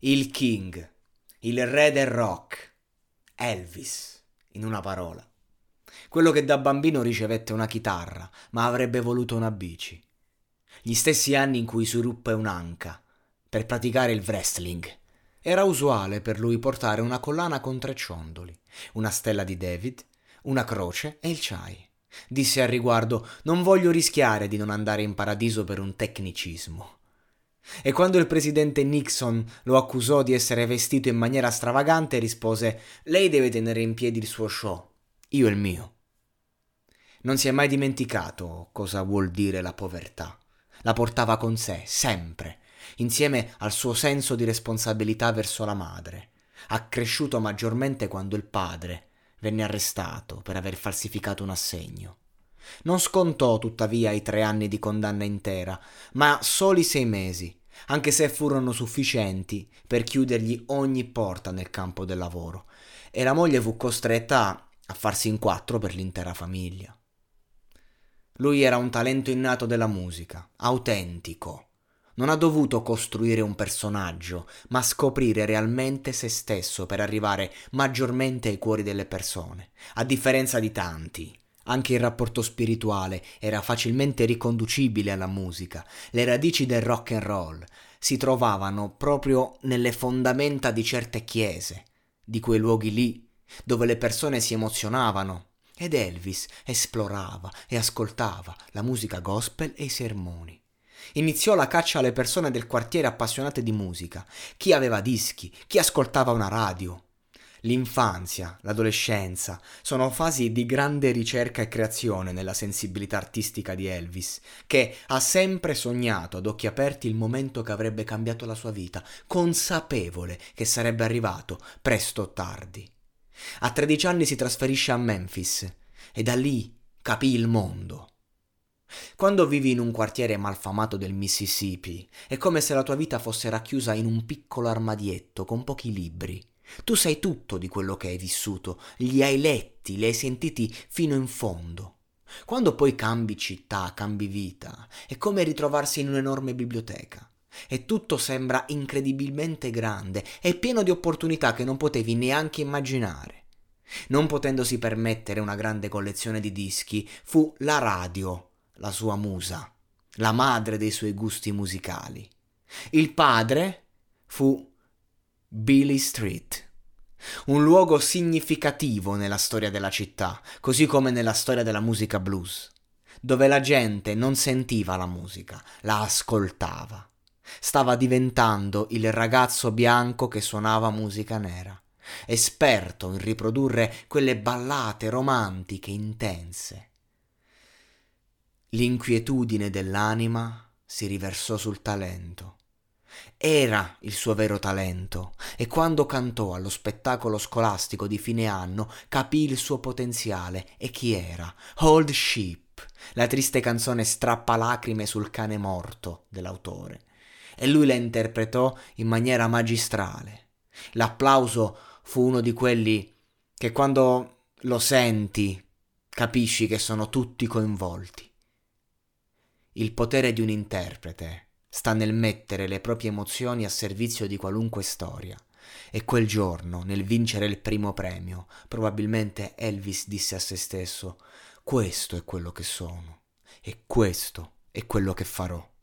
Il King, il re del rock, Elvis, in una parola. Quello che da bambino ricevette una chitarra, ma avrebbe voluto una bici. Gli stessi anni in cui si ruppe un'anca per praticare il wrestling. Era usuale per lui portare una collana con tre ciondoli, una stella di David, una croce e il chai. Disse al riguardo: Non voglio rischiare di non andare in paradiso per un tecnicismo. E quando il presidente Nixon lo accusò di essere vestito in maniera stravagante, rispose: Lei deve tenere in piedi il suo show, io il mio. Non si è mai dimenticato cosa vuol dire la povertà. La portava con sé, sempre, insieme al suo senso di responsabilità verso la madre, accresciuto maggiormente quando il padre venne arrestato per aver falsificato un assegno. Non scontò tuttavia i tre anni di condanna intera, ma soli sei mesi, anche se furono sufficienti per chiudergli ogni porta nel campo del lavoro, e la moglie fu costretta a farsi in quattro per l'intera famiglia. Lui era un talento innato della musica, autentico. Non ha dovuto costruire un personaggio, ma scoprire realmente se stesso per arrivare maggiormente ai cuori delle persone, a differenza di tanti anche il rapporto spirituale era facilmente riconducibile alla musica. Le radici del rock and roll si trovavano proprio nelle fondamenta di certe chiese, di quei luoghi lì, dove le persone si emozionavano. Ed Elvis esplorava e ascoltava la musica gospel e i sermoni. Iniziò la caccia alle persone del quartiere appassionate di musica, chi aveva dischi, chi ascoltava una radio, L'infanzia, l'adolescenza sono fasi di grande ricerca e creazione nella sensibilità artistica di Elvis, che ha sempre sognato ad occhi aperti il momento che avrebbe cambiato la sua vita, consapevole che sarebbe arrivato presto o tardi. A 13 anni si trasferisce a Memphis e da lì capì il mondo. Quando vivi in un quartiere malfamato del Mississippi, è come se la tua vita fosse racchiusa in un piccolo armadietto con pochi libri. Tu sai tutto di quello che hai vissuto, li hai letti, li hai sentiti fino in fondo. Quando poi cambi città, cambi vita, è come ritrovarsi in un'enorme biblioteca. E tutto sembra incredibilmente grande e pieno di opportunità che non potevi neanche immaginare. Non potendosi permettere una grande collezione di dischi, fu la radio la sua musa, la madre dei suoi gusti musicali. Il padre fu Billy Street, un luogo significativo nella storia della città, così come nella storia della musica blues, dove la gente non sentiva la musica, la ascoltava. Stava diventando il ragazzo bianco che suonava musica nera, esperto in riprodurre quelle ballate romantiche intense. L'inquietudine dell'anima si riversò sul talento era il suo vero talento e quando cantò allo spettacolo scolastico di fine anno capì il suo potenziale e chi era. Old Sheep, la triste canzone strappalacrime sul cane morto dell'autore. E lui la interpretò in maniera magistrale. L'applauso fu uno di quelli che quando lo senti capisci che sono tutti coinvolti. Il potere di un interprete sta nel mettere le proprie emozioni a servizio di qualunque storia. E quel giorno, nel vincere il primo premio, probabilmente Elvis disse a se stesso Questo è quello che sono e questo è quello che farò.